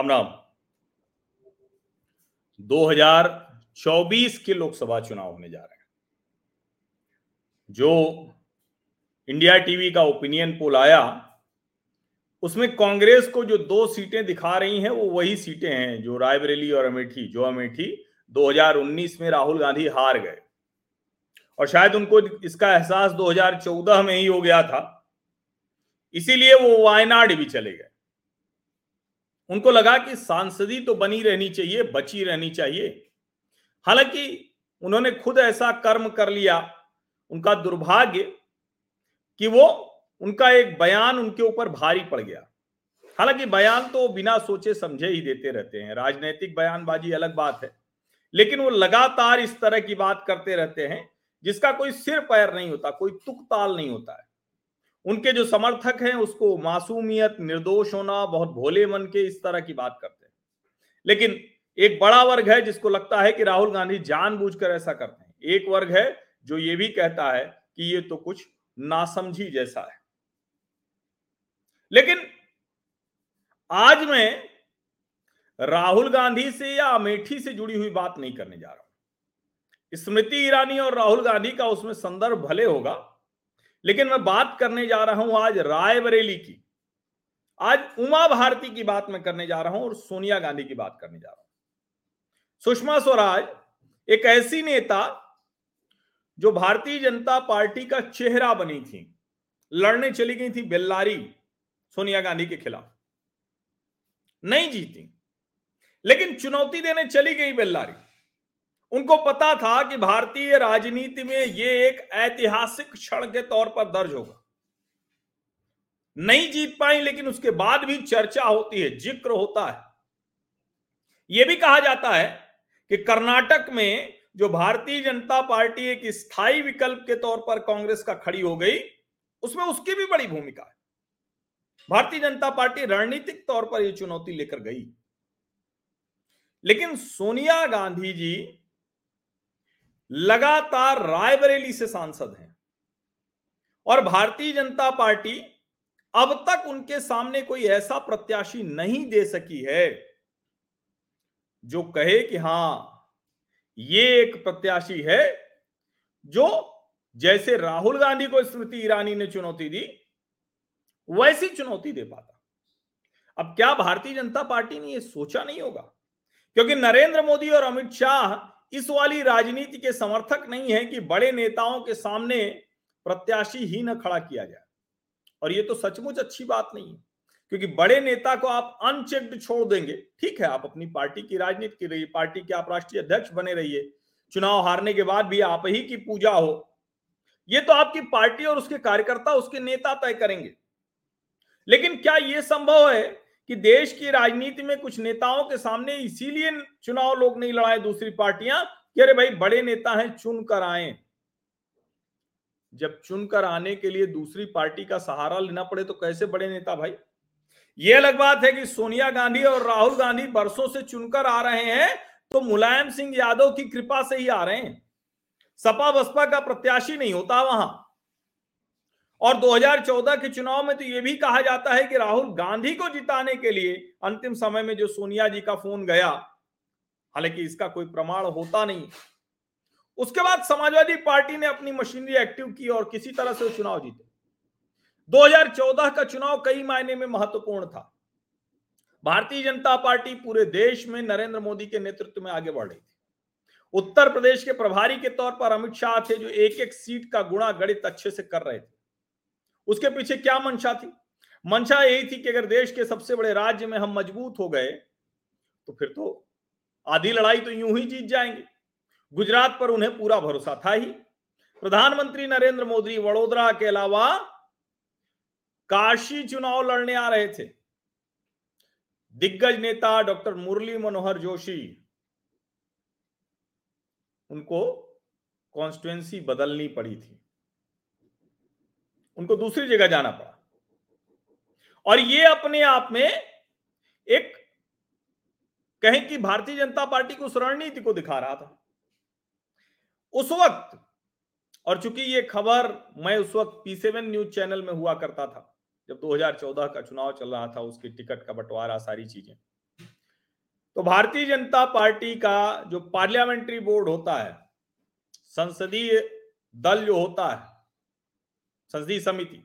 राम राम। 2024 के लोकसभा चुनाव होने जा रहे हैं। जो इंडिया टीवी का ओपिनियन पोल आया, उसमें कांग्रेस को जो दो सीटें दिखा रही हैं, वो वही सीटें हैं, जो रायबरेली और अमेठी, जो अमेठी 2019 में राहुल गांधी हार गए। और शायद उनको इसका एहसास 2014 में ही हो गया था। इसीलिए वो वायनाड भी चले गए। उनको लगा कि सांसदी तो बनी रहनी चाहिए, बची रहनी चाहिए। हालाँकि उन्होंने खुद ऐसा कर्म कर लिया, उनका दुर्भाग्य कि वो, उनका एक बयान उनके ऊपर भारी पड़ गया। हालाँकि बयान तो बिना सोचे समझे ही देते रहते हैं, राजनीतिक बयानबाजी अलग बात है, लेकिन वो लगातार इस तरह की बात करते रहते हैं, जिसका कोई सिर पैर नहीं होता, कोई तुक ताल नहीं होता है। उनके जो समर्थक हैं, उसको मासूमियत, निर्दोष होना, बहुत भोले मन के इस तरह की बात करते हैं। लेकिन एक बड़ा वर्ग है जिसको लगता है कि राहुल गांधी जानबूझकर ऐसा करते हैं। एक वर्ग है जो ये भी कहता है कि ये तो कुछ नासमझी जैसा है। लेकिन आज मैं राहुल गांधी से या अमेठी से जुड़ी हुई बात नहीं करने जा रहा हूँ। स्मृति ईरानी और राहुल गांधी का उसमें संदर्भ भले होगा लेकिन मैं बात करने जा रहा हूँ आज रायबरेली की। आज उमा भारती की बात मैं करने जा रहा हूँ और सोनिया गांधी की बात करने जा रहा हूँ। सुषमा स्वराज एक ऐसी नेता जो भारतीय जनता पार्टी का चेहरा बनी थी, लड़ने चली गई थी बेल्लारी सोनिया गांधी के खिलाफ। नहीं जीती, लेकिन चुनौती देने चली गई बेल्लारी। उनको पता था कि भारतीय राजनीति में ये एक ऐतिहासिक क्षण के तौर पर दर्ज होगा। नहीं जीत पाई, लेकिन उसके बाद भी चर्चा होती है, ज़िक्र होता है। यह भी कहा जाता है कि कर्नाटक में जो भारतीय जनता पार्टी एक स्थायी विकल्प के तौर पर कांग्रेस का खड़ी हो गई, उसमें उसकी भी बड़ी भूमिका है। भारतीय जनता पार्टी रणनीतिक तौर पर यह चुनौती लेकर गई। लेकिन सोनिया गांधी जी लगातार रायबरेली से सांसद हैं। और भारतीय जनता पार्टी अब तक उनके सामने कोई ऐसा प्रत्याशी नहीं दे सकी है, जो कहे कि हाँ, ये एक प्रत्याशी है, जो जैसे राहुल गांधी को स्मृति ईरानी ने चुनौती दी, वैसी चुनौती दे पाता। अब क्या भारतीय जनता पार्टी ने यह सोचा नहीं होगा? क्योंकि नरेंद्र मोदी और अमित शाह इस वाली राजनीति के समर्थक नहीं है कि बड़े नेताओं के सामने प्रत्याशी ही न खड़ा किया जाए। और ये तो सचमुच अच्छी बात नहीं है, क्योंकि बड़े नेता को आप अनचेक्ड छोड़ देंगे। ठीक है, आप अपनी पार्टी की राजनीति की रहिए, पार्टी के आप राष्ट्रीय अध्यक्ष बने रहिए, चुनाव हारने के बाद भी आप ही की पूजा हो। ये तो आपकी पार्टी और उसके कार्यकर्ता, उसके नेता तय करेंगे। लेकिन क्या यह संभव है कि देश की राजनीति में कुछ नेताओं के सामने इसीलिए चुनाव लोग नहीं लड़ाए दूसरी पार्टियाँ कि अरे भाई, बड़े नेता हैं चुन कर आए। जब चुनकर आने के लिए दूसरी पार्टी का सहारा लेना पड़े तो कैसे बड़े नेता भाई? यह अलग बात है कि सोनिया गांधी और राहुल गांधी बरसों से चुनकर आ रहे हैं तो मुलायम सिंह यादव की कृपा से ही आ रहे हैं। सपा बसपा का प्रत्याशी नहीं होता वहाँ। और 2014 के चुनाव में तो यह भी कहा जाता है कि राहुल गांधी को जिताने के लिए अंतिम समय में जो सोनिया जी का फ़ोन गया, हालाँकि इसका कोई प्रमाण होता नहीं। उसके बाद समाजवादी पार्टी ने अपनी मशीनरी एक्टिव की और किसी तरह से चुनाव जीते। 2014 का चुनाव कई मायने में महत्वपूर्ण था। भारतीय जनता पार्टी पूरे देश में नरेंद्र मोदी के नेतृत्व में आगे बढ़ रही थी। उत्तर प्रदेश के प्रभारी के तौर पर अमित शाह थे जो एक एक सीट का गुणा गणित अच्छे से कर रहे थे। उसके पीछे क्या मंशा थी? मंशा यही थी कि अगर देश के सबसे बड़े राज्य में हम मज़बूत हो गए तो फिर तो आधी लड़ाई तो यूँ ही जीत जाएँगे। गुजरात पर उन्हें पूरा भरोसा था ही। प्रधानमंत्री नरेंद्र मोदी वडोदरा के अलावा काशी चुनाव लड़ने आ रहे थे। दिग्गज नेता डॉक्टर मुरली मनोहर जोशी उनको कॉन्स्टिट्युएंसी बदलनी पड़ी थी। उनको दूसरी जगह जाना पड़ा। और ये अपने आप में एक कहें कि भारतीय जनता पार्टी को उस रणनीति को दिखा रहा था। उस वक्त, और चूँकि ये खबर मैं उस वक्त पी सेवन न्यूज़ चैनल में हुआ करता था, जब 2014 का चुनाव चल रहा था, उसकी टिकट का बंटवारा, सारी चीज़ें। तो भारतीय जनता पार्टी का जो पार्लियामेंट्री बोर्ड होता है, संसदीय दल जो होता है संसदीय समिति।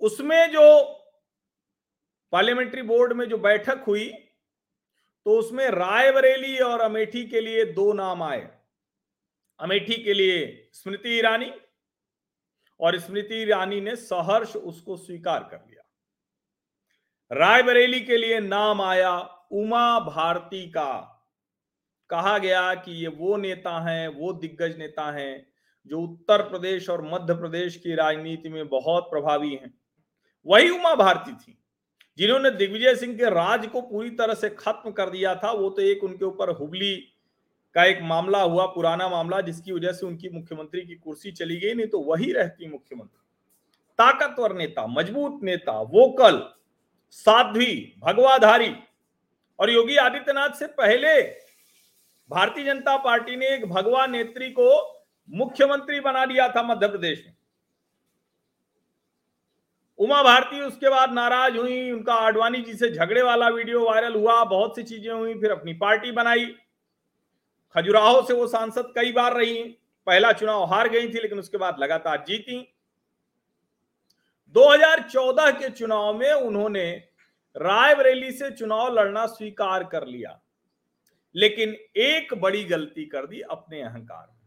उसमें जो पार्लियामेंट्री बोर्ड में जो बैठक हुई तो उसमें रायबरेली और अमेठी के लिए दो नाम आए। अमेठी के लिए स्मृति ईरानी और स्मृति ईरानी ने सहर्ष उसको स्वीकार कर लिया। रायबरेली के लिए नाम आया उमा भारती का। कहा गया कि ये वो नेता हैं, वो दिग्गज नेता हैं जो उत्तर प्रदेश और मध्य प्रदेश की राजनीति में बहुत प्रभावी हैं। वही उमा भारती थी, जिन्होंने दिग्विजय सिंह के राज को पूरी तरह से खत्म कर दिया था। वो तो एक उनके ऊपर हुबली का एक मामला हुआ, पुराना मामला, जिसकी वजह से उनकी मुख्यमंत्री की कुर्सी चली गई, नहीं तो वही रहती मुख्यमंत्री। ताकतवर नेता, मज़बूत नेता, वोकल, साध्वी, भगवाधारी और योगी आदित्यनाथ से पहले भारतीय जनता पार्टी ने एक भगवा नेत्री को मुख्यमंत्री बना दिया था मध्य प्रदेश में। उमा भारती, उसके बाद नाराज़ हुई, उनका आडवाणी जी से झगड़े वाला वीडियो वायरल हुआ, बहुत सी चीज़ें हुई, फिर अपनी पार्टी बनाई। खजुराहो से वो सांसद कई बार रही, पहला चुनाव हार गई थी, लेकिन उसके बाद लगातार जीती। 2014 के चुनाव में उन्होंने रायबरेली से चुनाव लड़ना स्वीकार कर लिया, लेकिन एक बड़ी गलती कर दी अपने अहंकार में।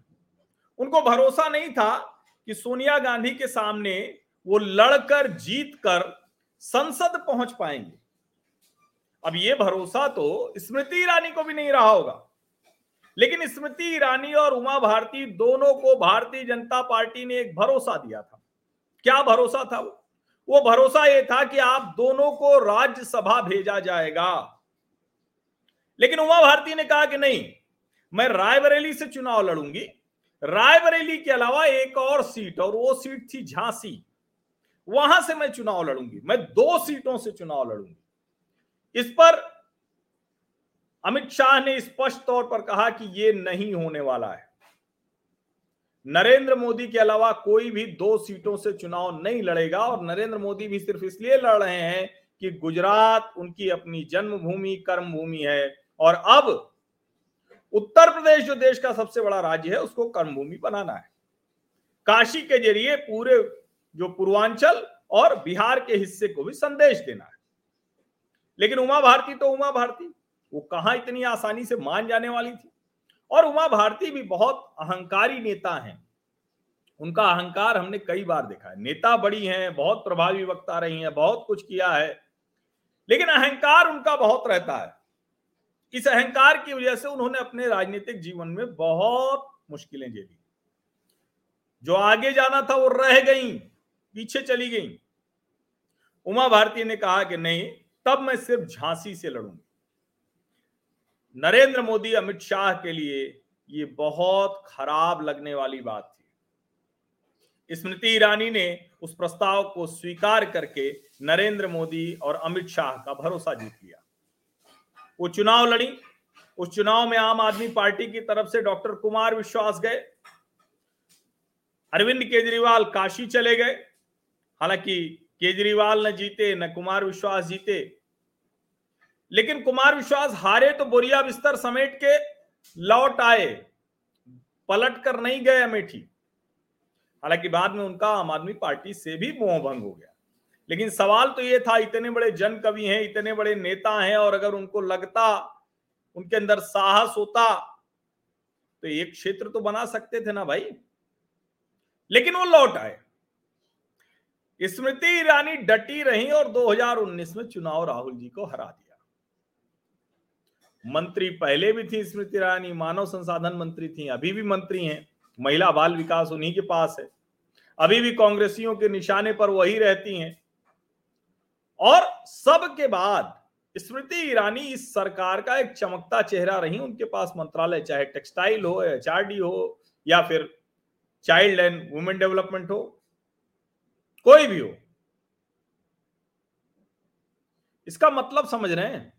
उनको भरोसा नहीं था कि सोनिया गांधी के सामने वो लड़कर जीत कर संसद पहुँच पाएँगे। अब ये भरोसा तो स्मृति ईरानी को भी नहीं रहा होगा। लेकिन स्मृति ईरानी और उमा भारती दोनों को भारतीय जनता पार्टी ने एक भरोसा दिया था। क्या भरोसा था वो? वो भरोसा ये था कि आप दोनों को राज्यसभा भेजा जाएगा। लेकिन उमा भारती ने कहा कि नहीं, मैं रायबरेली से चुनाव लड़ूँगी रायबरेली के अलावा एक और सीट, और वो सीट थी झांसी। वहाँ से मैं चुनाव लड़ूँगी। मैं दो सीटों से चुनाव लड़ूँगी। इस पर अमित शाह ने स्पष्ट तौर पर कहा कि ये नहीं होने वाला है। नरेंद्र मोदी के अलावा कोई भी दो सीटों से चुनाव नहीं लड़ेगा, और नरेंद्र मोदी भी सिर्फ़ इसलिए लड़ रहे हैं कि गुजरात उनकी अपनी जन्मभूमि, कर्मभूमि है। और अब उत्तर प्रदेश जो देश का सबसे बड़ा राज्य है, उसको कर्मभूमि बनाना है। काशी के ज़रिए पूरे जो पूर्वांचल और बिहार के हिस्से को भी संदेश देना है। लेकिन उमा भारती तो उमा भारती, वो कहा इतनी आसानी से मान जाने वाली थी? और उमा भारती भी बहुत अहंकारी नेता हैं। उनका अहंकार हमने कई बार देखा है। नेता बड़ी हैं, बहुत प्रभावी वक्ता रही हैं, बहुत कुछ किया है। लेकिन अहंकार उनका बहुत रहता है। इस अहंकार की वजह से उन्होंने अपने राजनीतिक जीवन में बहुत मुश्किलें झेली। जो आगे जाना था वो रह गई, पीछे चली गई। उमा भारती ने कहा कि नहीं, तब मैं सिर्फ़ झांसी से लड़ूँगी। नरेंद्र मोदी, अमित शाह के लिए ये बहुत खराब लगने वाली बात थी। स्मृति ईरानी ने उस प्रस्ताव को स्वीकार करके नरेंद्र मोदी और अमित शाह का भरोसा जीत लिया। वो चुनाव लड़ी। उस चुनाव में आम आदमी पार्टी की तरफ़ से डॉक्टर कुमार विश्वास गए। अरविंद केजरीवाल काशी चले गए। हालाँकि केजरीवाल न जीते, न कुमार विश्वास जीते। लेकिन कुमार विश्वास हारे तो बोरिया बिस्तर समेट के लौट आए। पलट कर नहीं गए अमेठी। हालाँकि बाद में उनका आम आदमी पार्टी से भी मोह भंग हो गया। लेकिन सवाल तो ये था, इतने बड़े जन कवि हैं, इतने बड़े नेता हैं, और अगर उनको लगता, उनके अंदर साहस होता तो एक क्षेत्र तो बना सकते थे ना भाई। लेकिन वो लौट आए। स्मृति ईरानी डटी रही और 2019 में चुनाव राहुल जी को हरा दिया। मंत्री पहले भी थी स्मृति ईरानी, मानव संसाधन मंत्री थी, अभी भी मंत्री हैं, महिला बाल विकास उन्हीं के पास है। अभी भी कांग्रेसियों के निशाने पर वही रहती हैं। और सबके बाद स्मृति ईरानी इस सरकार का एक चमकता चेहरा रही। उनके पास मंत्रालय, चाहे टेक्सटाइल हो एच हो, या फिर चाइल्ड एंड वुमेन डेवलपमेंट हो, कोई भी हो। इसका मतलब समझ रहे हैं?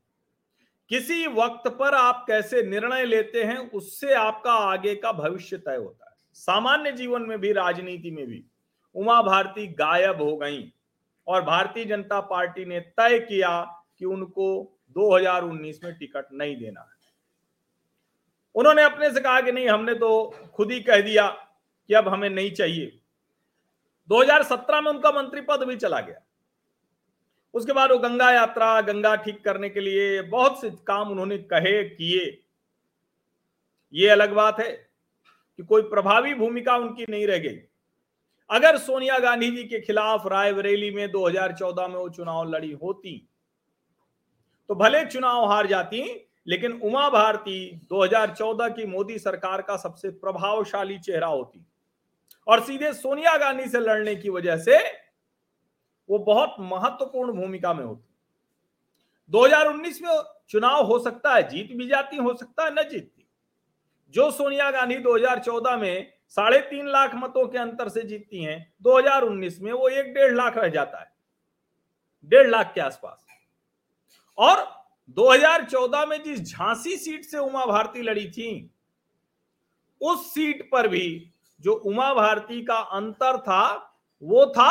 किसी वक्त पर आप कैसे निर्णय लेते हैं, उससे आपका आगे का भविष्य तय होता है। सामान्य जीवन में भी, राजनीति में भी, उमा भारती गायब हो गई। और भारतीय जनता पार्टी ने तय किया कि उनको 2019 में टिकट नहीं देना है। उन्होंने अपने से कहा कि नहीं, हमने तो खुद ही कह दिया कि अब हमें नहीं चाहिए। 2017 में उनका मंत्री पद भी चला गया। उसके बाद वो गंगा यात्रा, गंगा ठीक करने के लिए बहुत से काम उन्होंने कहे, किए। ये अलग बात है कि कोई प्रभावी भूमिका उनकी नहीं रह गई। अगर सोनिया गांधी जी के खिलाफ रायबरेली में 2014 में वो चुनाव लड़ी होती तो भले चुनाव हार जाती, लेकिन उमा भारती 2014 की मोदी सरकार का सबसे प्रभावशाली चेहरा होती। और सीधे सोनिया गांधी से लड़ने की वजह से वो बहुत महत्वपूर्ण भूमिका में होती। 2019 में चुनाव हो सकता है, जीत भी जाती, हो सकता है, न जीतती। जो सोनिया गांधी 2014 में साढ़े तीन लाख मतों के अंतर से जीतती हैं। 2019 में वो एक डेढ़ लाख रह जाता है। डेढ़ लाख के आसपास। और 2014 में जिस झांसी सीट से उमा भारती लड़ी थी, उस सीट पर भी जो उमा भारती का अंतर था, वो था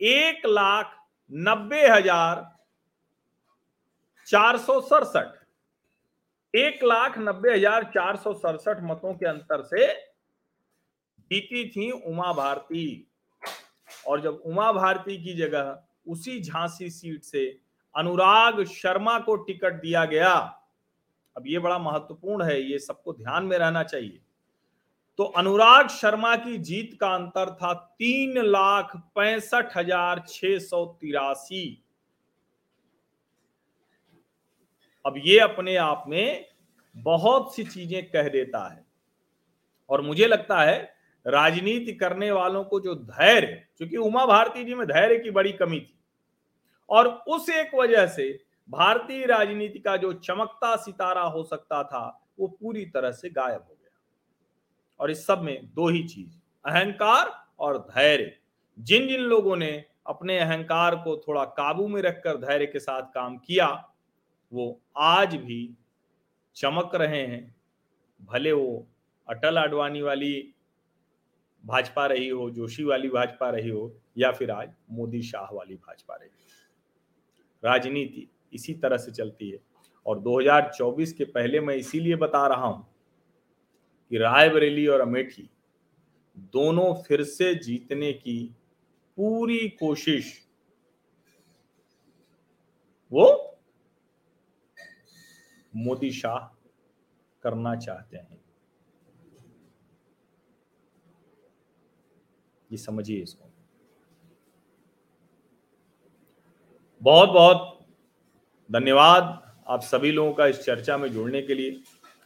एक लाख नब्बे हज़ार चार सौ सड़सठ। एक लाख नब्बे हज़ार चार सौ सड़सठ मतों के अंतर से जीती थी उमा भारती। और जब उमा भारती की जगह उसी झांसी सीट से अनुराग शर्मा को टिकट दिया गया, अब ये बड़ा महत्वपूर्ण है, ये सबको ध्यान में रहना चाहिए। तो अनुराग शर्मा की जीत का अंतर था तीन लाख पैंसठ हज़ार छ सौ तिरासी। अब ये अपने आप में बहुत सी चीज़ें कह देता है। और मुझे लगता है राजनीति करने वालों को जो धैर्य क्योंकि उमा भारती जी में धैर्य की बड़ी कमी थी, और उस एक वजह से भारतीय राजनीति का जो चमकता सितारा हो सकता था, वो पूरी तरह से गायब हो गया। और इस सब में दो ही चीज़, अहंकार और धैर्य। जिन जिन लोगों ने अपने अहंकार को थोड़ा काबू में रखकर धैर्य के साथ काम किया, वो आज भी चमक रहे हैं, भले वो अटल आडवाणी वाली भाजपा रही हो, जोशी वाली भाजपा रही हो, या फिर आज मोदी शाह वाली भाजपा रही हो। राजनीति इसी तरह से चलती है। और 2024 के पहले मैं इसीलिए बता रहा हूँ कि रायबरेली और अमेठी दोनों फिर से जीतने की पूरी कोशिश, वो मोदी शाह करना चाहते हैं। ये समझिए इसको। बहुत बहुत धन्यवाद आप सभी लोगों का इस चर्चा में जुड़ने के लिए।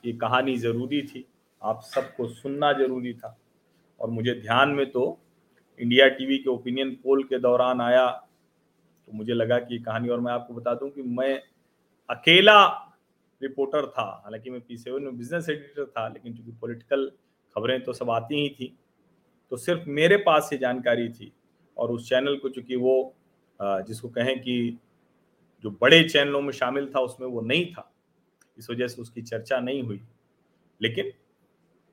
ये कहानी ज़रूरी थी, आप सबको सुनना ज़रूरी था। और मुझे ध्यान में तो इंडिया टीवी के ओपिनियन पोल के दौरान आया तो मुझे लगा कि कहानी और मैं आपको बता दूँ कि मैं अकेला रिपोर्टर था। हालाँकि मैं पी सेवन में बिज़नेस एडिटर था, लेकिन चूँकि पॉलिटिकल खबरें तो सब आती ही थी। तो सिर्फ़ मेरे पास ये जानकारी थी और उस चैनल को चूँकि वो जिसको कहें कि जो बड़े चैनलों में शामिल था, उसमें वो नहीं था। इस वजह से उसकी चर्चा नहीं हुई। लेकिन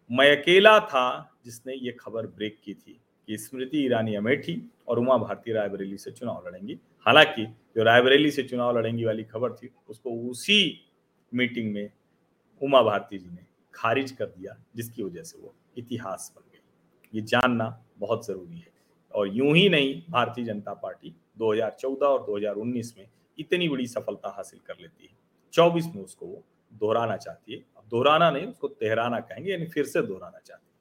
मैं अकेला था जिसने ये खबर ब्रेक की थी कि स्मृति ईरानी अमेठी और उमा भारती रायबरेली से चुनाव लड़ेंगी। हालाँकि जो रायबरेली से चुनाव लड़ेंगी वाली खबर थी, उसको उसी मीटिंग में उमा भारती जी ने खारिज कर दिया, जिसकी वजह से वो इतिहास बन ये जानना बहुत ज़रूरी है। और यूँ ही नहीं, भारतीय जनता पार्टी 2014 और 2019 में इतनी बड़ी सफलता हासिल कर लेती है। 24 में उसको वो दोहराना चाहती है। अब दोहराना नहीं, उसको तेहराना कहेंगे, यानी फिर से दोहराना चाहती है।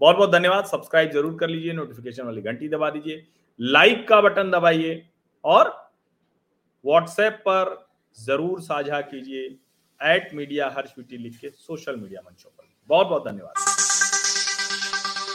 बहुत बहुत धन्यवाद। सब्सक्राइब ज़रूर कर लीजिए, नोटिफिकेशन वाली घंटी दबा दीजिए, लाइक का बटन दबाइए और व्हाट्सएप पर ज़रूर साझा कीजिए, एट मीडिया हर्ष लिख के सोशल मीडिया मंचों पर। बहुत बहुत धन्यवाद।